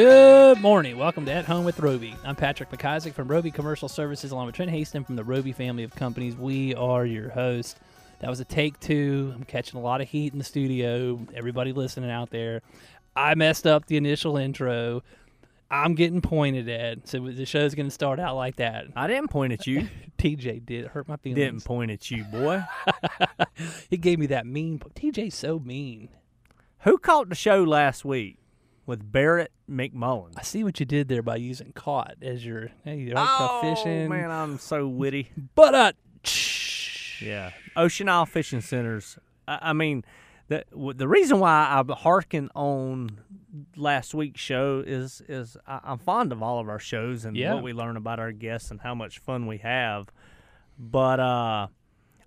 Good morning. Welcome to At Home with Roby. I'm Patrick McIsaac from Roby Commercial Services, along with Trent Haston from the Roby family of companies. We are your host. That was a take two. I'm catching a lot of heat in the studio. Everybody listening out there. I messed up the initial intro. I'm getting pointed at. So the show's going to start out like that. I didn't point at you. TJ did. It hurt my feelings. didn't point at you, boy. he gave me that mean. TJ's so mean. Who caught the show last week with Barrett McMullen? I see what you did there by using caught as your hey, you like oh, fishing. man, I'm so witty. But uh, yeah, Ocean Isle Fishing Centers. I, I mean, the the reason why I harken on last week's show is is I, am fond of all of our shows and yeah. what we learn about our guests and how much fun we have. But uh,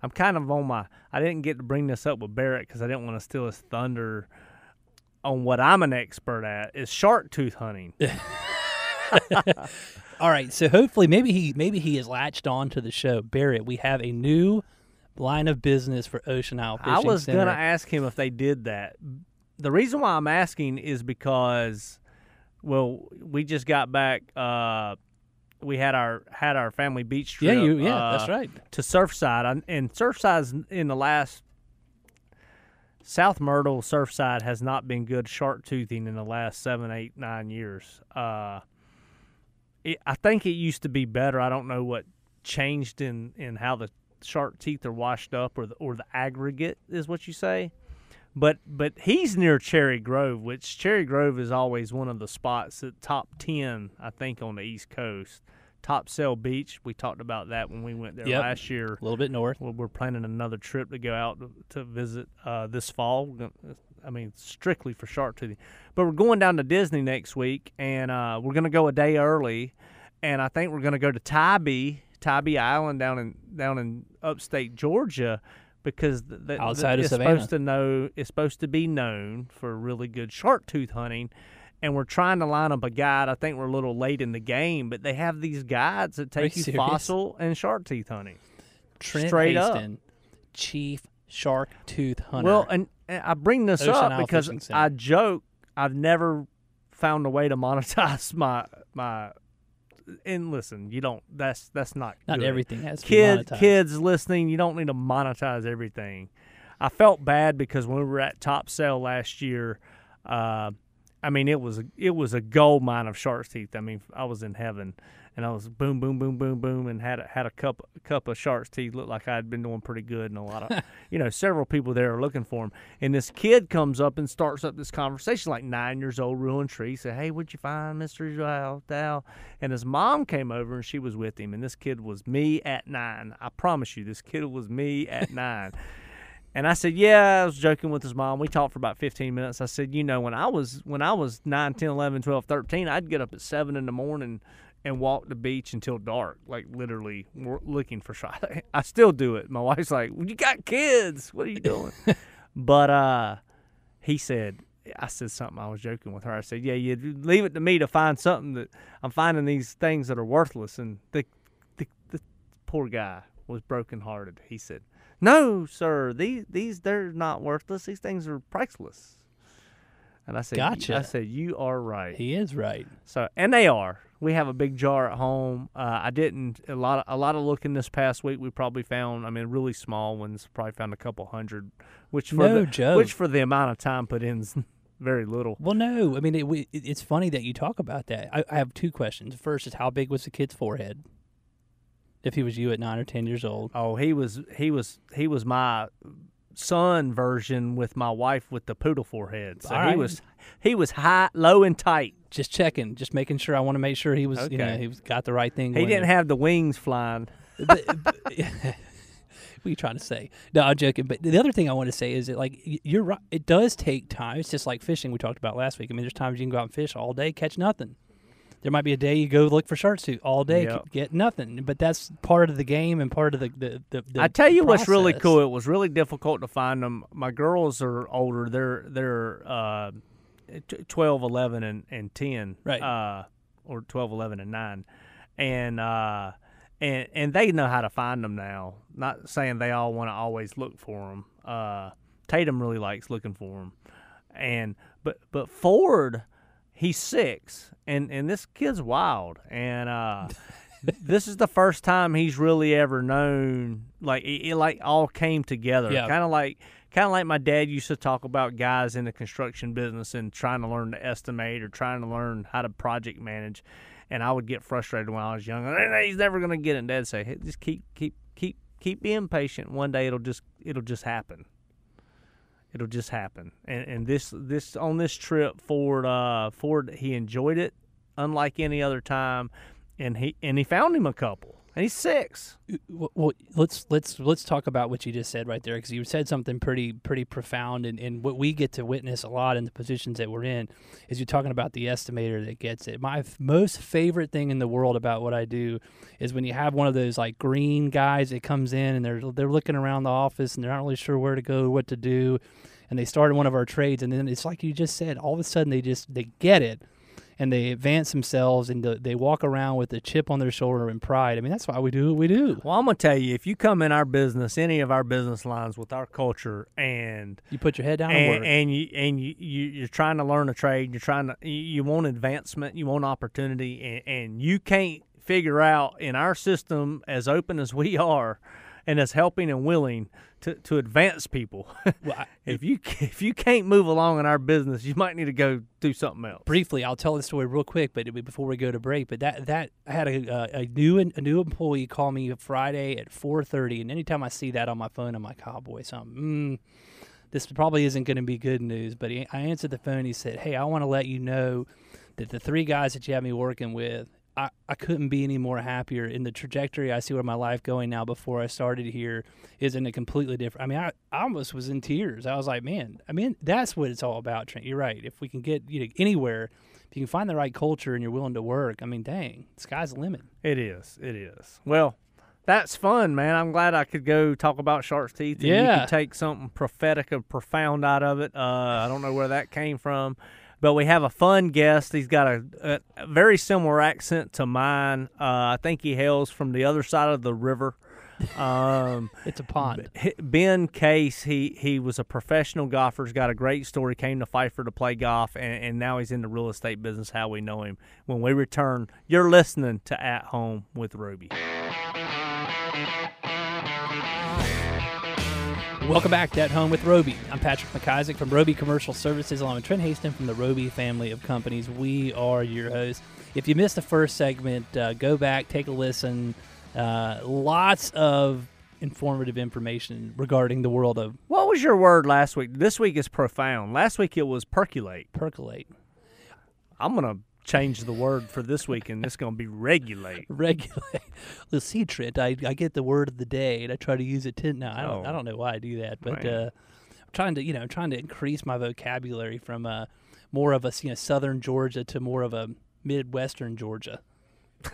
I'm kind of on my. I didn't get to bring this up with Barrett because I didn't want to steal his thunder on what I'm an expert at is shark tooth hunting. All right, so hopefully maybe he maybe he has latched on to the show. Barrett, we have a new line of business for Ocean Isle Fishing I was Center. gonna ask him if they did that. The reason why I'm asking is because, well, we just got back. Uh, we had our had our family beach trip. Yeah, you, yeah, uh, that's right. To Surfside, and Surfside's in the last South Myrtle Surfside has not been good shark toothing in the last seven, eight, nine years. Uh, it, I think it used to be better. I don't know what changed in, in how the shark teeth are washed up or the, or the aggregate is what you say. But but he's near Cherry Grove, which Cherry Grove is always one of the spots at top ten, I think, on the East Coast. Topsail Beach. We talked about that when we went there Yep. last year. A little bit north. We're planning another trip to go out to, visit uh, this fall. I mean, strictly for shark toothing. But we're going down to Disney next week, and uh, we're going to go a day early. And I think we're going to go to Tybee, Tybee Island down in down in upstate Georgia, because the, the, Outside of it's Savannah. supposed to know it's supposed to be known for really good shark tooth hunting. And we're trying to line up a guide. I think we're a little late in the game, but they have these guides that Are you take you fossil and shark teeth hunting. Trent Straight up. Chief shark tooth hunter. Well, and, and I bring this Ocean up Isle because I joke I've never found a way to monetize my my. And listen, you don't. That's that's not not good. everything has to Kids, kids listening, you don't need to monetize everything. I felt bad because when we were at Topsail last year, uh, I mean it was it was a gold mine of shark's teeth. I mean I was in heaven, and I was boom boom boom boom boom, and had a, had a cup a cup of shark's teeth. Looked like I had been doing pretty good, and a lot of you know several people there are looking for him. And this kid comes up and starts up this conversation, like nine years old, ruling tree. Said, "Hey, what'd you find, Mister Dow?" Dow?" And his mom came over and she was with him. And this kid was me at nine. I promise you, this kid was me at nine. And I said, "Yeah, I was joking with his mom. We talked for about 15 minutes. I said, "You know, when I was when I was 9, 10, 11, 12, 13, I'd get up at 7 in the morning and walk the beach until dark, like literally looking for shot. I still do it. My wife's like, "You got kids. What are you doing?" but uh he said I said something. I was joking with her. I said, "Yeah, you leave it to me to find something that I'm finding these things that are worthless." And the the, the poor guy was brokenhearted. He said, "No, sir. These these they're not worthless. These things are priceless." And I said, Gotcha. I said, "You are right." He is right. So, and they are. We have a big jar at home. Uh, I didn't a lot of a lot of looking this past week. We probably found. I mean, really small ones. Probably found a couple hundred, which for No the, joke. which for the amount of time put in is very little. Well, no. I mean, it, we, it- it's funny that you talk about that. I, I have two questions. First is how big was the kid's forehead? If he was you at nine or ten years old. Oh, he was he was he was my son version with my wife with the poodle forehead. So All he right. was he was high, low, and tight. Just checking, just making sure. I want to make sure he was, you know, Okay. he was, got the right thing. He didn't have the wings flying. But- but- what are you trying to say? No, I'm joking. But the other thing I want to say is that, like, you're right. It does take time. It's just like fishing we talked about last week. I mean, there's times you can go out and fish all day, catch nothing. There might be a day you go look for tooth all day, Yep. get nothing. But that's part of the game and part of the the. the, the I tell you what's really cool. It was really difficult to find them. My girls are older. They're they're uh, 12, 11, and, and 10. Right. Uh, or 12, 11, and 9. And uh, and and they know how to find them now. Not saying they all want to always look for them. Uh, Tatum really likes looking for them. And but but Ford, he's six, and and this kid's wild, and uh, this is the first time he's really ever known like it, it like all came together. Yeah. Kind of like kind of like my dad used to talk about guys in the construction business and trying to learn to estimate or trying to learn how to project manage. And I would get frustrated when I was young. "Eh, He's never going to get it. And Dad say, hey, just keep keep keep keep being patient. One day it'll just it'll just happen it'll just happen. And and this this on this trip, Ford uh, Ford he enjoyed it unlike any other time, and he and he found him a couple. And he's six. Uh, well, well, let's let's let's talk about what you just said right there because you said something pretty pretty profound and, and what we get to witness a lot in the positions that we're in is you're talking about the estimator that gets it. My f- most favorite thing in the world about what I do is when you have one of those like green guys that comes in and they're they're looking around the office and they're not really sure where to go, what to do, and they started one of our trades and then it's like you just said, all of a sudden they just they get it and they advance themselves and they walk around with a chip on their shoulder and pride. I mean, that's why we do what we do. Well, I'm gonna tell you, if you come in our business, any of our business lines with our culture, and You put your head down and, and, work. and you and you, you you're trying to learn a trade, you're trying to you, you want advancement, you want opportunity, and, and you can't figure out in our system as open as we are, and as helping and willing to, to advance people. Well, I- if you if you can't move along in our business, you might need to go do something else. briefly, I'll tell the story real quick, but before we go to break, but that that I had a uh, a new a new employee call me Friday at four thirty, and anytime I see that on my phone, I'm like, oh boy, something. Mm, this probably isn't going to be good news. But he, I answered the phone. He said, "Hey, I want to let you know that the three guys that you have me working with." I, I couldn't be any more happier in the trajectory I see where my life going now before I started here is in a completely different I mean I, I almost was in tears. I was like, man, I mean that's what it's all about, Trent. You're right. If we can get you know anywhere, if you can find the right culture and you're willing to work, I mean, dang, sky's the limit. It is. It is. Well, that's fun, man. I'm glad I could go talk about Shark's Teeth. And You Yeah. could take something prophetic and profound out of it. Uh, I don't know where that came from. But we have a fun guest. He's got a, a, very similar accent to mine. Uh, I think he hails from the other side of the river. Um, It's a pond. Ben Case, he he was a professional golfer. He's got a great story. Came to Pfeiffer to play golf, and, and now he's in the real estate business. How we know him. When we return, you're listening to At Home with Roby. Welcome back to At Home with Roby. I'm Patrick McIsaac from Roby Commercial Services, along with Trent Haston from the Roby family of companies. We are your hosts. If you missed the first segment, uh, go back, take a listen. Uh, lots of informative information regarding the world of What was your word last week? This week is profound. Last week it was percolate. percolate, I'm gonna change the word for this week, and it's gonna be regulate. regulate. Let's see, Trent. I, I get the word of the day, and I try to use it. To, no, I don't. Oh. I don't know why I do that, but uh, I'm trying to, you know, I'm trying to increase my vocabulary from uh, more of a you know southern Georgia to more of a midwestern Georgia.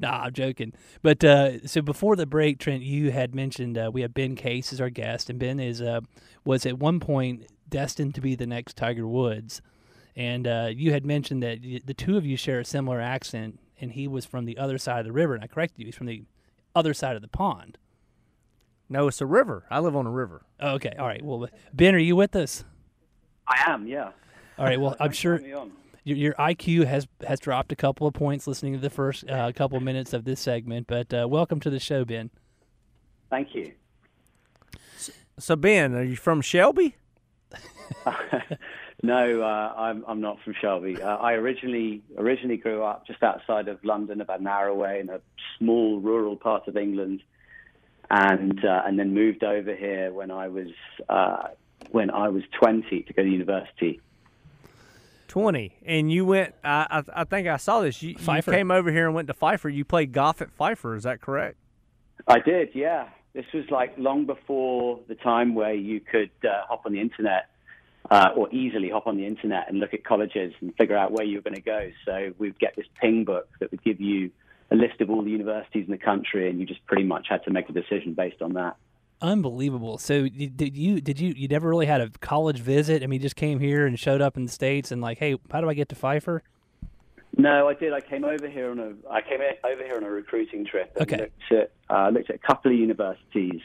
nah, I'm joking. But uh, so before the break, Trent, you had mentioned uh, we have Ben Case as our guest, and Ben is uh, was at one point destined to be the next Tiger Woods. And uh, you had mentioned that the two of you share a similar accent, and he was from the other side of the river. And I corrected you; he's from the other side of the pond. No, it's a river. I live on a river. Oh, okay, all right. Well, Ben, are you with us? I am, yeah. All right. Well, I'm sure having me on. your, your IQ has has dropped a couple of points listening to the first uh, couple of minutes of this segment. But uh, welcome to the show, Ben. Thank you. So Ben, are you from Shelby? no, uh, I'm I'm not from Shelby. Uh, I originally originally grew up just outside of London, about an hour away, in a small rural part of England, and uh, and then moved over here when I was uh, when I was 20 to go to university. Twenty, and you went. I I, I think I saw this. You, you came over here and went to Pfeiffer. You played golf at Pfeiffer. Is that correct? I did, yeah. This was like long before the time where you could uh, hop on the internet uh, or easily hop on the internet and look at colleges and figure out where you were going to go. So we'd get this ping book that would give you a list of all the universities in the country, and you just pretty much had to make a decision based on that. Unbelievable. So did you did you you never really had a college visit? I mean, you just came here and showed up in the states and like, hey, how do I get to Pfeiffer? No, I did. I came over here on a I came over here on a recruiting trip. And Okay. Looked at, uh, looked at a couple of universities,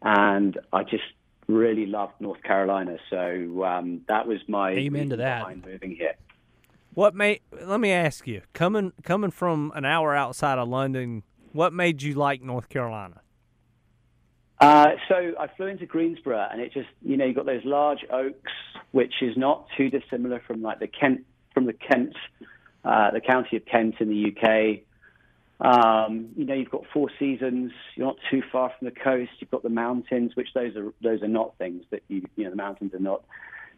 and I just really loved North Carolina. So um, that was my Amen to that. behind moving here. What made? Let me ask you. Coming coming from an hour outside of London, what made you like North Carolina? Uh, so I flew into Greensboro, and it just you know you got those large oaks, which is not too dissimilar from like the Kent from the Kent, uh, the county of Kent in the UK. Um, you know you've got four seasons. You're not too far from the coast. You've got the mountains, which those are those are not things that you you know the mountains are not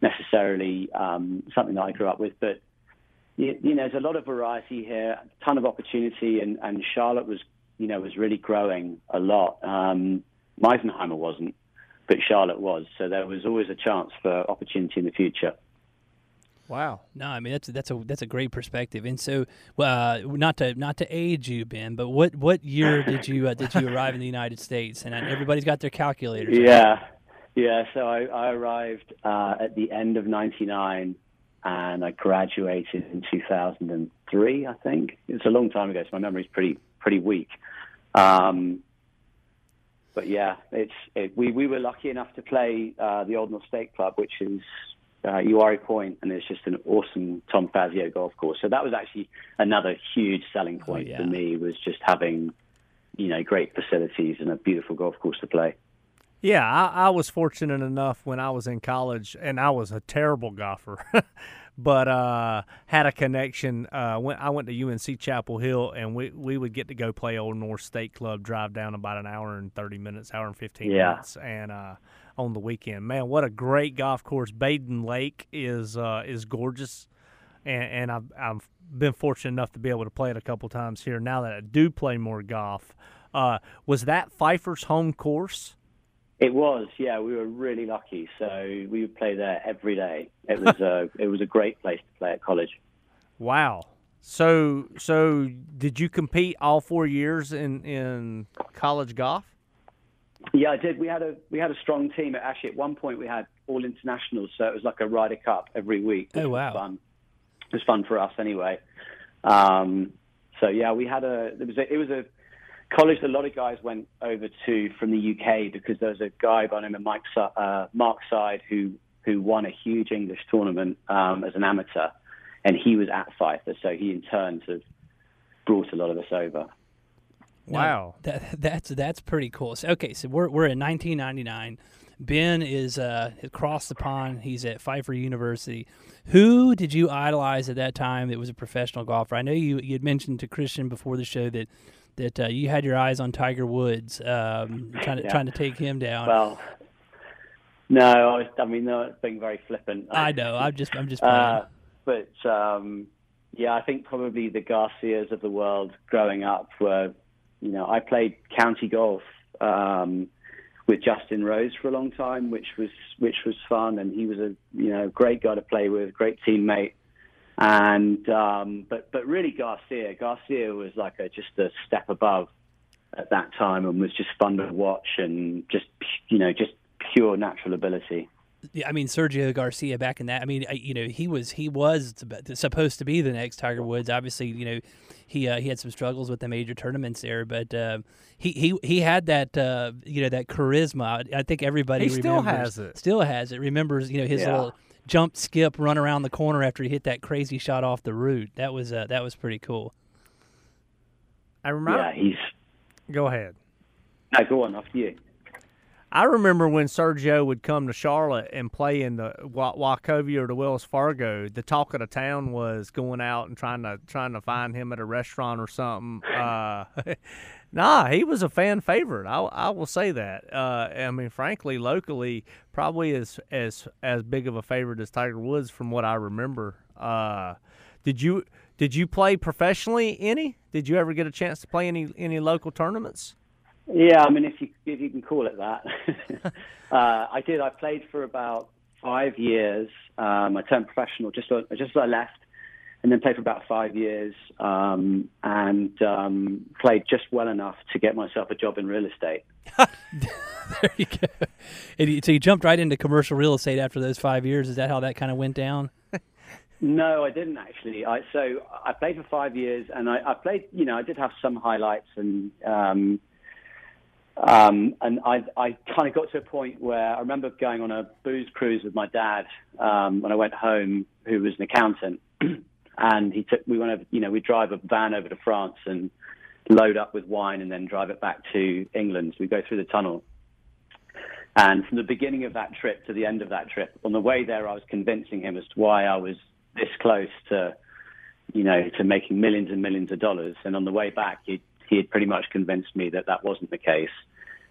necessarily um, something that I grew up with, but you, you know there's a lot of variety here, a ton of opportunity, and, and Charlotte was you know was really growing a lot. Um, Misenheimer wasn't, but Charlotte was. So there was always a chance for opportunity in the future. Wow. No, I mean that's that's a that's a great perspective. And so, uh, not to not to age you, Ben, but what what year did you uh, did you arrive in the United States? And uh, everybody's got their calculators. Yeah, yeah. So I, I arrived uh, at the end of '99, and I graduated in 2003. I think it's a long time ago, so my memory's pretty pretty weak. Um, but yeah, it's it, we we were lucky enough to play uh, the Old North State Club, which is uh, Uwharrie Point, and it's just an awesome Tom Fazio golf course. So that was actually another huge selling point yeah. for me was just having you know great facilities and a beautiful golf course to play. Yeah, I, I was fortunate enough when I was in college, and I was a terrible golfer, but uh, had a connection. Uh, when I went to UNC Chapel Hill, and we we would get to go play Old North State Club, drive down about an hour and thirty minutes, hour and fifteen Yeah. minutes, and uh, on the weekend, man, what a great golf course! Badin Lake is uh, is gorgeous, and, and I've I've been fortunate enough to be able to play it a couple times here. Now that I do play more golf, uh, was that Pfeiffer's home course? It was, yeah. We were really lucky, so we would play there every day. It was a it was a great place to play at college. Wow. So so did you compete all four years in in college golf? Yeah, I did. We had a we had a strong team. At Actually, at one point we had all internationals, so it was like a Ryder Cup every week. Oh, wow. Fun. It was fun for us anyway. Um, so yeah, we had a there was a, it was a college. that A lot of guys went over to from the UK because there was a guy by the name of Mike uh, Mark Side who who won a huge English tournament um, as an amateur, and he was at Pfeiffer. So he in turn sort of brought a lot of us over. Now, Wow. that that's that's pretty cool. So, okay, so we're we're in 1999. Ben is uh, across the pond. He's at Pfeiffer University. Who did you idolize at that time that was a professional golfer? I know you you had mentioned to Christian before the show that that uh, you had your eyes on Tiger Woods, um, trying to Yeah. trying to take him down. Well, no, I, was, I mean, no, it's being very flippant. I know. I'm just I'm just playing. Uh, but um, yeah, I think probably the Garcias of the world growing up were, you know, I played county golf um, with Justin Rose for a long time, which was which was fun, and he was a you know great guy to play with, great teammate. And um, but but really Garcia, Garcia was like a, just a step above at that time, and was just fun to watch, and just you know just pure natural ability. Yeah, I mean Sergio Garcia back in that. I mean, you know, he was he was supposed to be the next Tiger Woods. Obviously, you know, he uh, he had some struggles with the major tournaments there, but uh, he he he had that uh, you know that charisma. I think everybody He still has it. Still has it. Remembers you know his Yeah. little jump, skip, run around the corner after he hit that crazy shot off the root. That was uh, that was pretty cool. I remember. Yeah, he's Go ahead. no, go on after you. I remember when Sergio would come to Charlotte and play in the Wa- Wachovia or the Wells Fargo. The talk of the town was going out and trying to trying to find him at a restaurant or something. Uh, nah, he was a fan favorite. I, I will say that. Uh, I mean, frankly, locally, probably as as as big of a favorite as Tiger Woods, from what I remember. Uh, did you did you play professionally any? Did you ever get a chance to play any any local tournaments? Yeah, I mean, if you if you can call it that, uh, I did. I played for about five years. Um, I turned professional just just as I left, and then played for about five years, um, and um, played just well enough to get myself a job in real estate. there you go. And so you jumped right into commercial real estate after those five years. Is that how that kind of went down? No, I didn't actually. I, so I played for five years, and I, I played. You know, I did have some highlights, and um, um, and I, I kind of got to a point where I remember going on a booze cruise with my dad um, when I went home, who was an accountant, and he took. We went over. You know, we drive a van over to France and load up with wine, and then drive it back to England. We go through the tunnel. And from the beginning of that trip to the end of that trip, on the way there, I was convincing him as to why I was this close to, you know, to making millions and millions of dollars. And on the way back, he, he had pretty much convinced me that that wasn't the case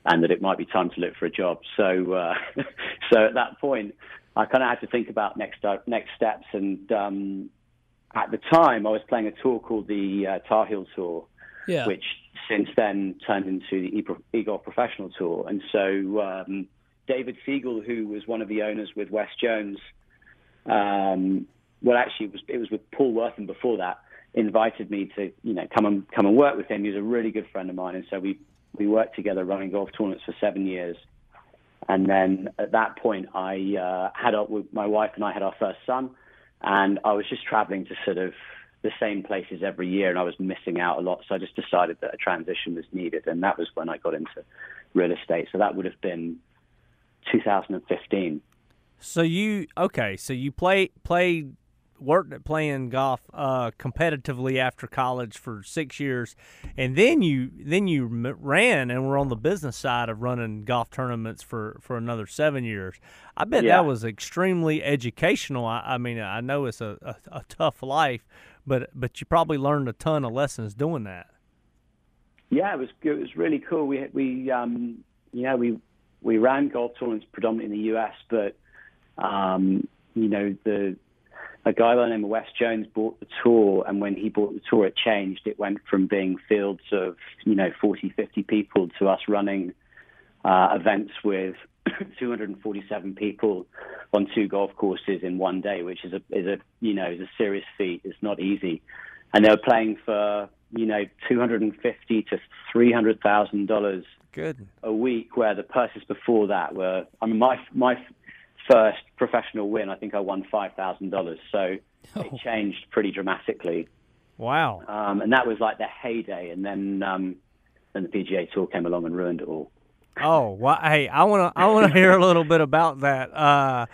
and that it might be time to look for a job. So, uh, so at that point, I kind of had to think about next uh, next steps. And um, at the time, I was playing a tour called the uh, Tar Heel Tour, Yeah. which since then turned into the e- eGolf Professional Tour. And so um, David Siegel, who was one of the owners with Wes Jones, um, well, actually, it was it was with Paul Wortham before that. Invited me to you know come and come and work with him. He was a really good friend of mine, and so we we worked together running golf tournaments for seven years. And then at that point, I uh, had our, my wife and I had our first son, and I was just traveling to sort of the same places every year, and I was missing out a lot. So I just decided that a transition was needed, and that was when I got into real estate. So that would have been 2015. So you okay? So you play played worked at playing golf uh, competitively after college for six years, and then you then you ran and were on the business side of running golf tournaments for, for another seven years. I bet Yeah. that was extremely educational. I, I mean, I know it's a, a, a tough life, but but you probably learned a ton of lessons doing that. Yeah, it was it was really cool. We we um yeah we we ran golf tournaments predominantly in the U.S., but um you know the a guy by the name of Wes Jones bought the tour, and when he bought the tour, it changed. It went from being fields of you know 40, 50 people to us running uh, events with 247 people on two golf courses in one day, which is a is a you know is a serious feat. It's not easy, and they were playing for you know 250 to 300 thousand dollars Good. a week, where the purses before that were. I mean, my my first professional win, I think I won five thousand dollars. So it changed pretty dramatically, Wow. um, and that was like the heyday. And then um, then the PGA Tour came along and ruined it all. Oh, well, hey, I want to I want to hear a little bit about that. Uh,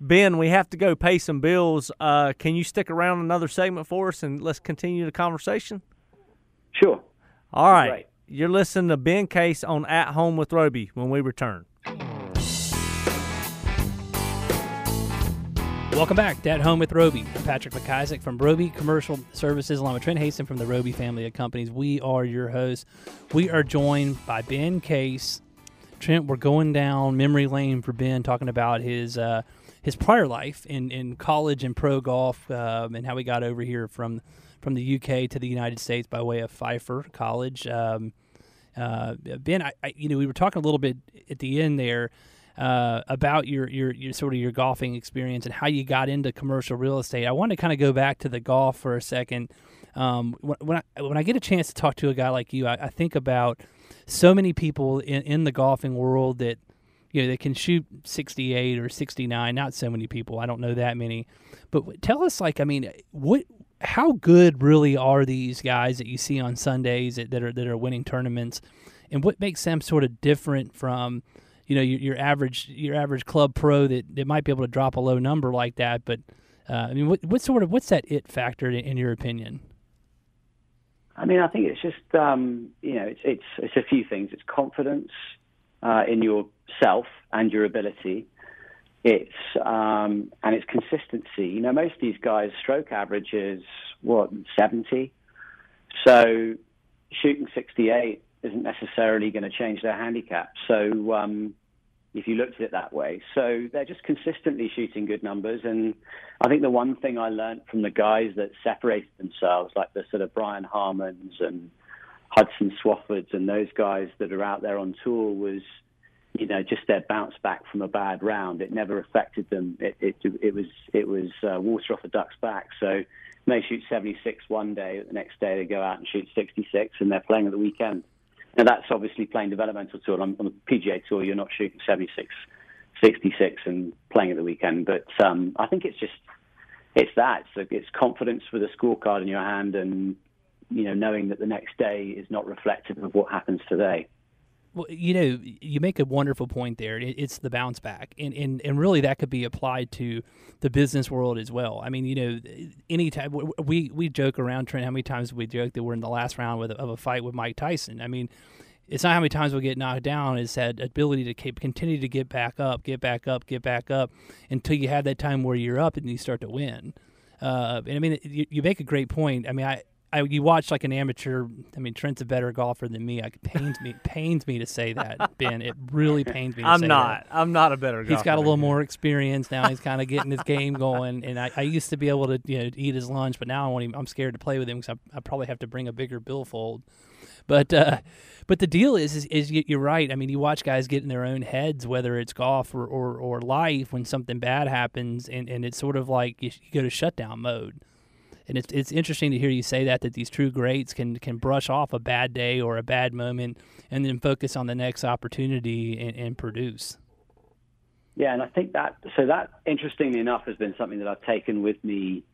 ben, we have to go pay some bills. Uh, can you stick around another segment for us and let's continue the conversation? Sure. All right. You're listening to Ben Case on At Home with Roby when we return. Welcome back At Home with Roby. Patrick McIsaac from Roby Commercial Services, along with Trent Haston from the Roby family of companies. We are your hosts. We are joined by Ben Case. Trent, we're going down memory lane for Ben, talking about his uh, his prior life in, in college and pro golf, um, and how he got over here from from the UK to the United States by way of Pfeiffer College. Um, uh, ben, I, I, you know, we were talking a little bit at the end there uh, about your, your your sort of your golfing experience and how you got into commercial real estate. I want to kind of go back to the golf for a second. Um, when, when I when I get a chance to talk to a guy like you, I, I think about so many people in, in the golfing world that you know they can shoot 68 or 69. Not so many people. I don't know that many. But tell us, like, I mean, what how good really are these guys that you see on Sundays that, that are that are winning tournaments, and what makes them sort of different from you know your, your average your average club pro that, that might be able to drop a low number like that. But uh, I mean, what what sort of what's that it factor in, in your opinion? I mean, I think it's just um, you know, it's it's it's a few things. It's confidence uh, in yourself and your ability. It's um, and it's consistency. You know, most of these guys' stroke average is what seventy, so shooting sixty eight isn't necessarily going to change their handicap. So um, if you looked at it that way, so they're just consistently shooting good numbers. And I think the one thing I learned from the guys that separated themselves, like the sort of Brian Harmans and Hudson Swaffords and those guys that are out there on tour, was you know, just their bounce back from a bad round. It never affected them. It it, it was it was uh, water off a duck's back. So they shoot 76 one day, the next day they go out and shoot 66, and they're playing at the weekend. Now that's obviously playing developmental tour. On, on the PGA tour, you're not shooting 76, 66 and playing at the weekend. But um, I think it's just it's that it's, it's confidence with a scorecard in your hand, and you know knowing that the next day is not reflective of what happens today. Well, you know, you make a wonderful point there. It's the bounce back, and, and and really that could be applied to the business world as well. I mean, you know, anytime we we joke around, Trent. How many times we joke that we're in the last round with, of a fight with Mike Tyson? I mean, it's not how many times we get knocked down. It's that ability to keep, continue to get back up, get back up, get back up until you have that time where you're up and you start to win. Uh, and I mean, you, you make a great point. I mean, I I, you watch like an amateur. I mean, Trent's a better golfer than me. It pains me pains me to say that, Ben. It really pains me. I'm not. That. I'm not a better. Golfer. He's got a little more experience now. He's kind of getting his game going. And I, I, used to be able to you know eat his lunch, but now I I'm scared to play with him because I, I, probably have to bring a bigger billfold. But uh, but the deal is, is, is you're right. I mean, you watch guys get in their own heads, whether it's golf or, or, or life, when something bad happens, and, and it's sort of like you, you go to shutdown mode and it's it's interesting to hear you say that that these true greats can can brush off a bad day or a bad moment and then focus on the next opportunity and, and produce. Yeah, and I think that so that interestingly enough has been something that I've taken with me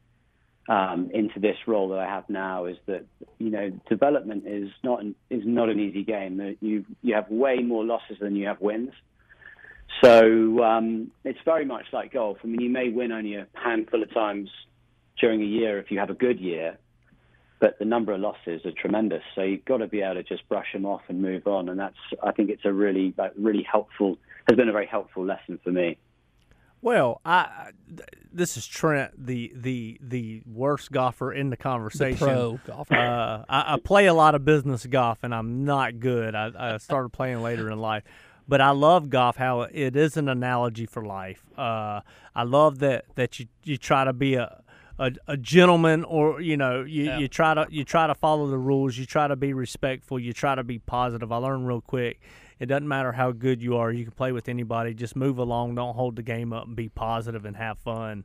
um, into this role that I have now. Is that you know development is not an, is not an easy game. You you have way more losses than you have wins. So um, it's very much like golf. I mean, you may win only a handful of times during a year if you have a good year, but the number of losses are tremendous. So you've got to be able to just brush them off and move on. And that's, I think it's a really, like, really helpful, has been a very helpful lesson for me. Well, I this is Trent, the the the worst golfer in the conversation. The pro golfer. Uh, I, I, play a lot of business golf, and I'm not good. I, I started playing later in life, but I love golf. How it is an analogy for life. Uh, I love that that you you try to be a a, a gentleman or you know you, yeah. you try to you try to follow the rules you try to be respectful you try to be positive i learned real quick it doesn't matter how good you are you can play with anybody just move along don't hold the game up and be positive and have fun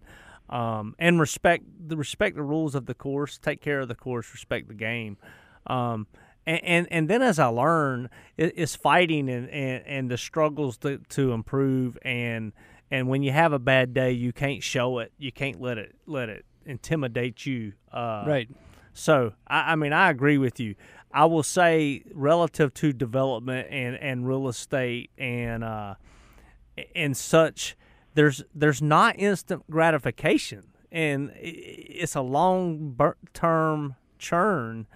um, and respect the respect the rules of the course take care of the course respect the game um, and, and, and then as I learn, it, it's fighting and, and, and the struggles to, to improve and and when you have a bad day, you can't show it. You can't let it let it intimidate you. Uh, right. So I, I mean I agree with you. I will say relative to development and, and real estate and uh, and such, there's there's not instant gratification, and it's a long term churn.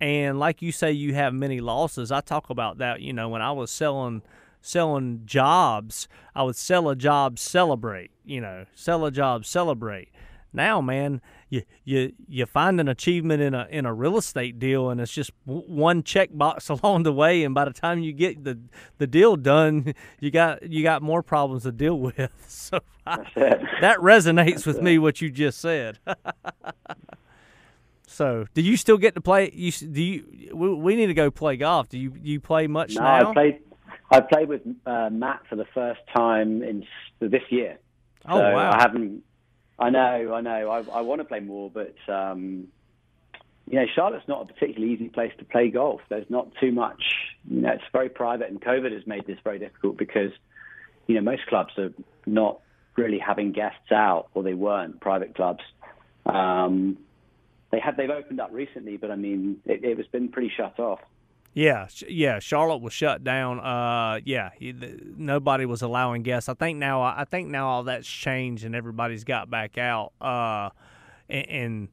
And like you say, you have many losses. I talk about that. You know, when I was selling selling jobs, I would sell a job, celebrate. You know, sell a job, celebrate. Now, man, you you you find an achievement in a in a real estate deal, and it's just one check box along the way. And by the time you get the the deal done, you got you got more problems to deal with. So I, that resonates That's with it. me what you just said. so, do you still get to play? You do you? We, we, need to go play golf. Do you do you play much no, now? I played. I played with uh, Matt for the first time in this year. Oh so wow! I haven't I know, I know. I, I want to play more, but um, you know, Charlotte's not a particularly easy place to play golf. There's not too much. You know, it's very private, and COVID has made this very difficult because you know most clubs are not really having guests out, or they weren't private clubs. Um, they have they've opened up recently, but I mean, it, it was been pretty shut off. Yeah, yeah. Charlotte was shut down. Uh, yeah, nobody was allowing guests. I think now, I think now all that's changed and everybody's got back out. Uh, and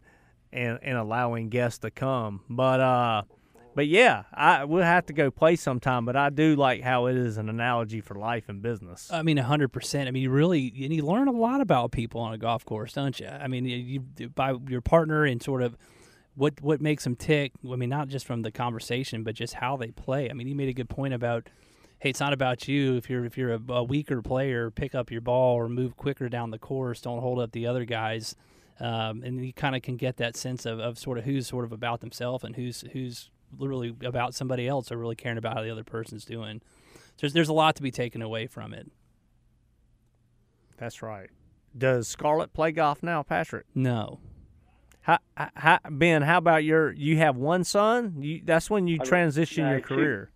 and and allowing guests to come. But uh, but yeah, I we'll have to go play sometime. But I do like how it is an analogy for life and business. I mean, hundred percent. I mean, you really and you learn a lot about people on a golf course, don't you? I mean, you, you by your partner and sort of what what makes them tick. I mean, not just from the conversation, but just how they play. I mean, he made a good point about, hey, it's not about you. If you're if you're a, a weaker player, pick up your ball or move quicker down the course. Don't hold up the other guys, um, and you kind of can get that sense of, of sort of who's sort of about themselves and who's who's literally about somebody else or really caring about how the other person's doing. So there's there's a lot to be taken away from it. That's right. Does Scarlett play golf now, Patrick? No. How, how, ben, how about your? You have one son. You, that's when you I- transition no, your two. career.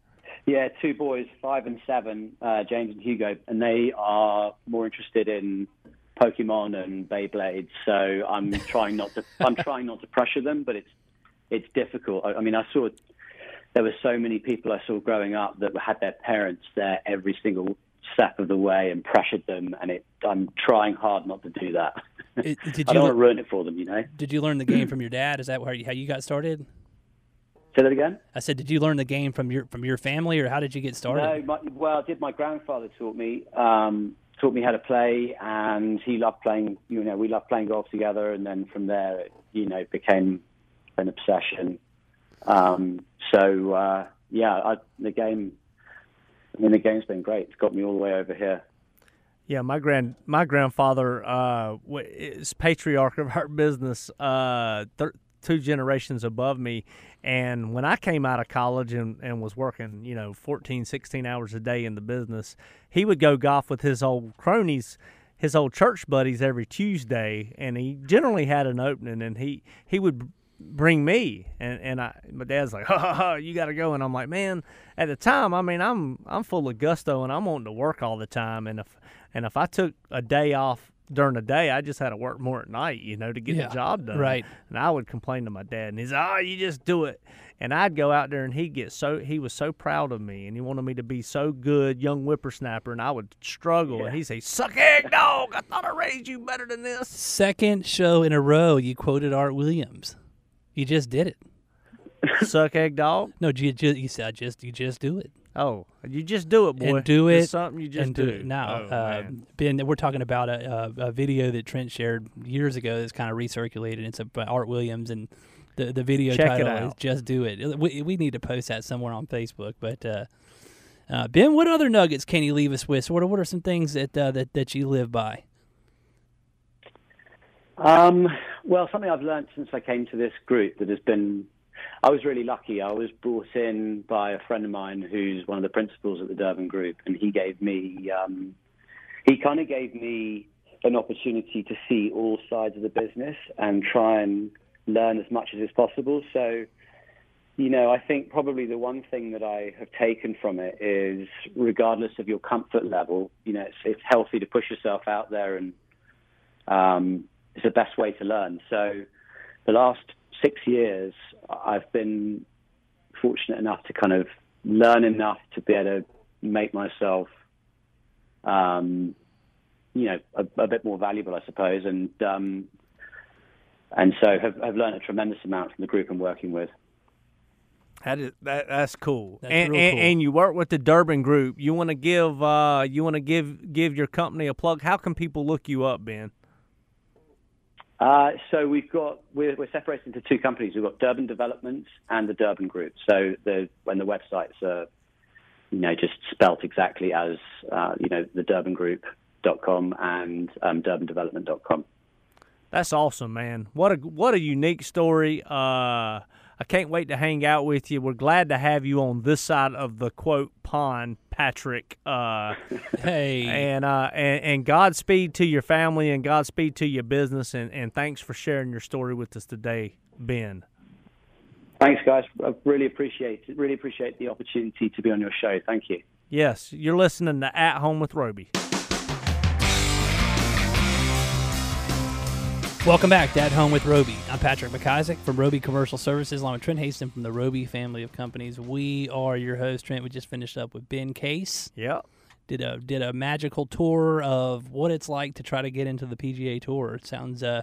Yeah, two boys, five and seven, uh, James and Hugo, and they are more interested in Pokemon and Beyblade. So I'm trying not to. I'm trying not to pressure them, but it's it's difficult. I, I mean, I saw there were so many people I saw growing up that had their parents there every single step of the way and pressured them, and it. I'm trying hard not to do that. It- did I you don't want le- to ruin it for them, you know. did you learn the game from your dad? Is that how you, how you got started? Say that again. I said, did you learn the game from your from your family, or how did you get started? No, my, well, did my grandfather taught me um, taught me how to play, and he loved playing. You know, we loved playing golf together, and then from there, it, you know, became an obsession. Um, so uh, yeah, I, the game. I mean, the game's been great. It's got me all the way over here. Yeah, my grand my grandfather uh, is patriarch of our business, uh, thir- two generations above me. And when I came out of college and, and was working, you know, 14, 16 hours a day in the business, he would go golf with his old cronies, his old church buddies every Tuesday, and he generally had an opening, and he he would bring me. And and I my dad's like ha ha ha you got to go. And I'm like man at the time I mean I'm I'm full of gusto and I'm wanting to work all the time. And if and if I took a day off during the day I just had to work more at night you know to get Yeah, the job done right. and I would complain to my dad and he's oh you just do it and I'd go out there and he'd get so he was so proud of me and he wanted me to be so good young whippersnapper and I would struggle and he'd say suck egg dog I thought I raised you better than this Second show in a row, you quoted Art Williams. You just did it. suck egg dog No, you, you, you said just you just do it. Oh, you just do it, boy. and do It's it. something you just and do, it now. Oh, uh. Ben, we're talking about a, a, a video that Trent shared years ago that's kind of recirculated. It's about Art Williams, and the the video Check title is "Just Do It." We, we need to post that somewhere on Facebook. But uh, uh, Ben, what other nuggets can you leave us with? So what are, what are some things that uh, that that you live by? Um, well, something I've learned since I came to this group that has been, I was really lucky. I was brought in by a friend of mine who's one of the principals at the Durban Group, and he gave me, um, he kind of gave me an opportunity to see all sides of the business and try and learn as much as is possible. So, you know, I think probably the one thing that I have taken from it is, regardless of your comfort level, you know, it's, it's healthy to push yourself out there and um, it's the best way to learn. So, the last six years, I've been fortunate enough to kind of learn enough to be able to make myself, um, you know, a, a bit more valuable, I suppose, and um, and so have, have learned a tremendous amount from the group I'm working with. That is that, that's cool. That's and, real and, cool. and you work with the Durban Group. You want to give uh you want to give give your company a plug. How can people look you up, Ben? Uh, so we've got we're, we're separated into two companies. We've got Durban Developments and the Durban Group. So the when the websites are, you know, just spelt exactly as uh, you know the DurbanGroup.com and um, DurbanDevelopment.com. That's awesome, man. What a what a unique story. Uh I can't wait to hang out with you. We're glad to have you on this side of the quote pond, Patrick. Uh Hey, and uh and, and Godspeed to your family and Godspeed to your business and, and thanks for sharing your story with us today, Ben. Thanks, guys. I really appreciate it. Really appreciate the opportunity to be on your show. Thank you. Yes, you're listening to At Home with Roby. Welcome back to At Home with Roby. I'm Patrick McIsaac from Roby Commercial Services, along with Trent Haston from the Roby family of companies. We are your host, Trent. We just finished up with Ben Case. Yep. Did a did a magical tour of what it's like to try to get into the PGA Tour. It sounds uh,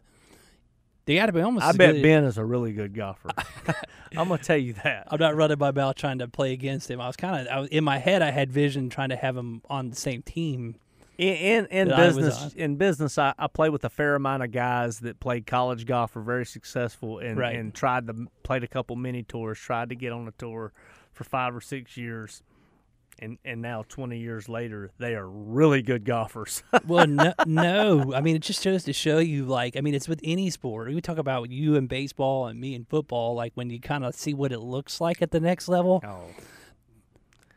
they got to be almost. I bet good- Ben is a really good golfer. I'm gonna tell you that. I'm not running my mouth trying to play against him. I was kind of in my head. I had vision trying to have him on the same team. In in, in was business, uh, in business, I, I play with a fair amount of guys that played college golf, were very successful, and Right. and tried to played a couple mini tours, tried to get on a tour for five or six years, and and now 20 years later, they are really good golfers. Well, no, no, I mean it just shows to show you, like, I mean it's with any sport. We talk about you in baseball and me in football. Like when you kind of see what it looks like at the next level, oh,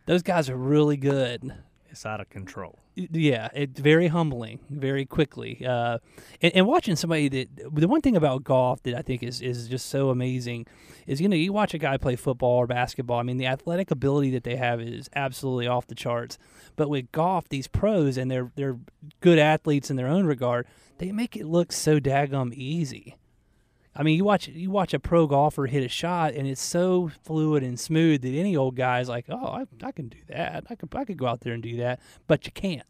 Those guys are really good. It's out of control. Yeah, it's very humbling, very quickly. Uh, and, and watching somebody that the one thing about golf that I think is is just so amazing is you know you watch a guy play football or basketball. I mean, the athletic ability that they have is absolutely off the charts. But with golf, these pros and they're they're good athletes in their own regard, they make it look so daggum easy. I mean, you watch you watch a pro golfer hit a shot, and it's so fluid and smooth that any old guy's like, "Oh, I, I can do that. I could I could go out there and do that," but you can't.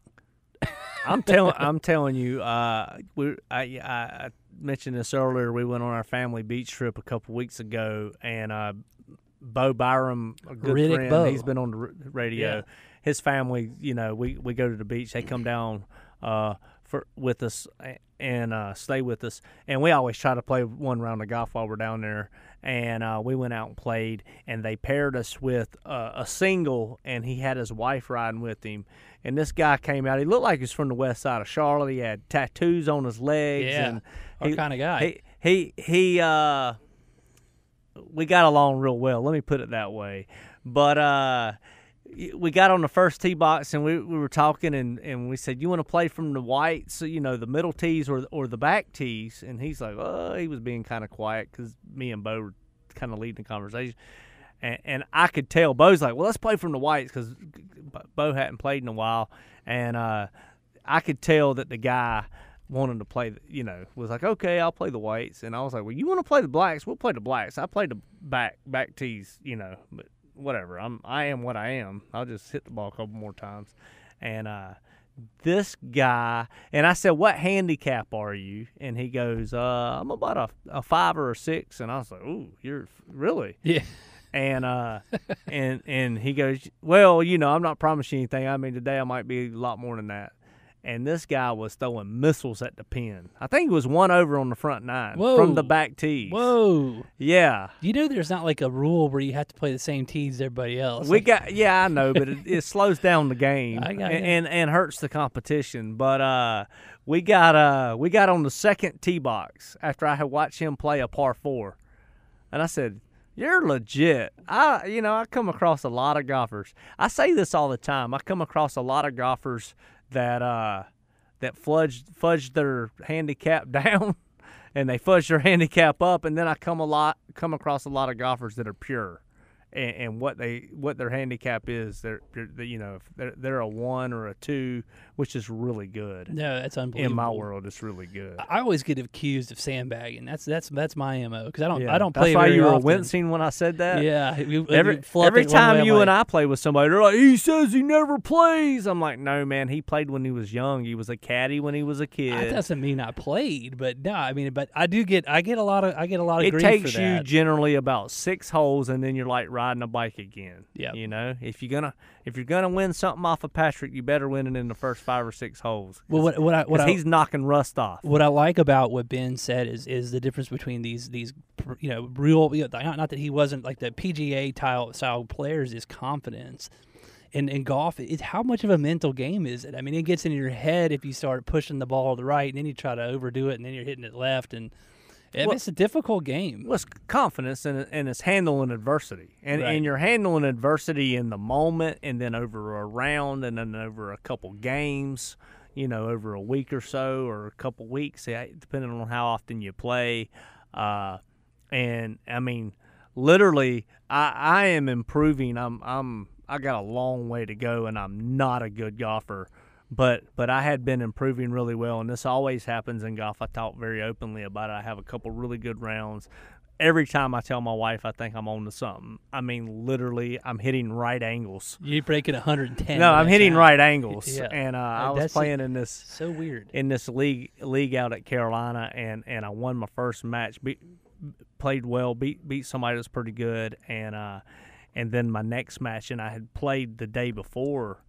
I'm telling I'm telling you, uh, we I, I mentioned this earlier. We went on our family beach trip a couple weeks ago, and uh, Bo Byram, a good Riddick friend, Bo. he's been on the radio. Yeah. His family, you know, we, we go to the beach. They come down uh, for with us and uh, stay with us, and we always try to play one round of golf while we're down there. And uh, we went out and played, and they paired us with uh, a single, and he had his wife riding with him. And this guy came out. He looked like he was from the west side of Charlotte. He had tattoos on his legs. Yeah, and our he- kinda guy. He he he. Uh, we got along real well. Let me put it that way. But uh, we got on the first tee box and we, we were talking and, and we said, "You want to play from the whites, you know, the middle tees or or the back tees?" And he's like, "Oh, he was being kind of quiet because me and Bo were kind of leading the conversation." And, and I could tell Bo's like, "Well, let's play from the whites because Bo hadn't played in a while," and uh, I could tell that the guy wanted to play, you know, was like, okay, I'll play the whites, and I was like, well, you want to play the blacks? We'll play the blacks. I played the back back tees, you know, but whatever. I'm I am what I am. I'll just hit the ball a couple more times, and uh, this guy, and I said, what handicap are you? And he goes, uh, I'm about a, a five or a six, and I was like, ooh, you're really Yeah, and uh and and he goes well you know i'm not promising anything i mean today i might be a lot more than that and this guy was throwing missiles at the pin i think he was one over on the front nine from the back tees whoa. yeah You know, there's not like a rule where you have to play the same tees as everybody else. we got yeah i know but it, it slows down the game I got and, and and hurts the competition but uh we got uh we got on the second tee box after i had watched him play a par four and i said you're legit. I, you know, I come across a lot of golfers. I say this all the time. I come across a lot of golfers that uh, that fudge fudge their handicap down, and they fudge their handicap up, and then I come a lot come across a lot of golfers that are pure, and, and what they what their handicap is. They're, they're you know if they're they're a one or a two, which is really good. no, that's unbelievable. In my world, it's really good. I always get accused of sandbagging. That's that's that's my mo because I don't Yeah, I don't play That's why you were often. wincing when I said that. Yeah, you- Every, you every time I'm you and I play with somebody, they're like, he says he never plays. I'm like, no, man, he played when he was young. He was a caddy when he was a kid. That doesn't mean I played, but no, I mean, but I do get I get a lot of I get a lot of It takes you generally about six holes, and then you're like riding a bike again. Yeah. You know, if you're gonna if you're gonna win something off of Patrick, you better win it in the first five or six holes. well, what what I what I, he's knocking rust off. what I like about what Ben said is is the difference between these these you know real you know, not, not that he wasn't like the PGA style style players is confidence. In, in golf, it, how much of a mental game is it? I mean, it gets in your head if you start pushing the ball to the right, and then you try to overdo it, and then you're hitting it left, and Well- it's a difficult game. Well, it's confidence and, and it's handling adversity. And, Right. and you're handling adversity in the moment and then over a round and then over a couple games, you know, over a week or so or a couple weeks, depending on how often you play. Uh, and I mean, literally, I, I am improving. I'm, I'm, I got a long way to go and I'm not a good golfer. But but I had been improving really well, and this always happens in golf. I talk very openly about it. I have a couple really good rounds. Every time I tell my wife I think I'm on to something, I mean literally I'm hitting right angles. You're breaking 110. No, I'm hitting that. right angles, Yeah. and uh, I Uh, was playing in this So weird. in this league league out at Carolina, and, and I won my first match. Beat, played well, beat beat somebody that's pretty good, and uh, and then my next match, and I had played the day before,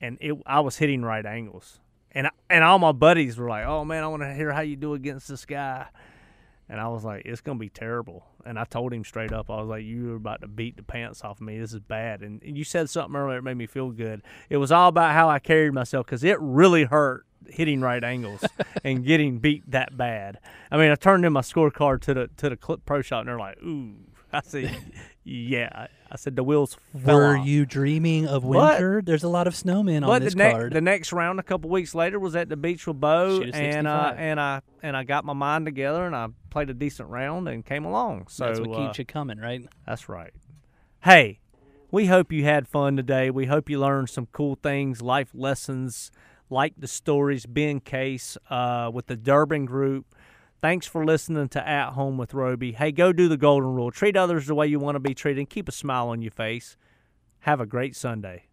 and it I was hitting right angles, and I, and all my buddies were like, "Oh man, I want to hear how you do against this guy." And I was like, it's going to be terrible. And I told him straight up, I was like, you're about to beat the pants off me. This is bad. And, you said something earlier that made me feel good. It was all about how I carried myself because it really hurt hitting right angles and getting beat that bad. I mean, I turned in my scorecard to the to the clip pro shot, and they're like, ooh, I said, yeah. I said the wheels fell Were off. you dreaming of But- winter? There's a lot of snowmen on this the, ne- card. the next round, a couple weeks later, was at the beach with Bo, and uh, and I and I got my mind together, and I played a decent round and came along. So That's what uh, keeps you coming, right? That's right. Hey, we hope you had fun today. We hope you learned some cool things, life lessons, like the stories, Ben Case uh, with the Durbin Group. Thanks for listening to At Home with Roby. Hey, go do the golden rule. Treat others the way you want to be treated keep a smile on your face. Have a great Sunday.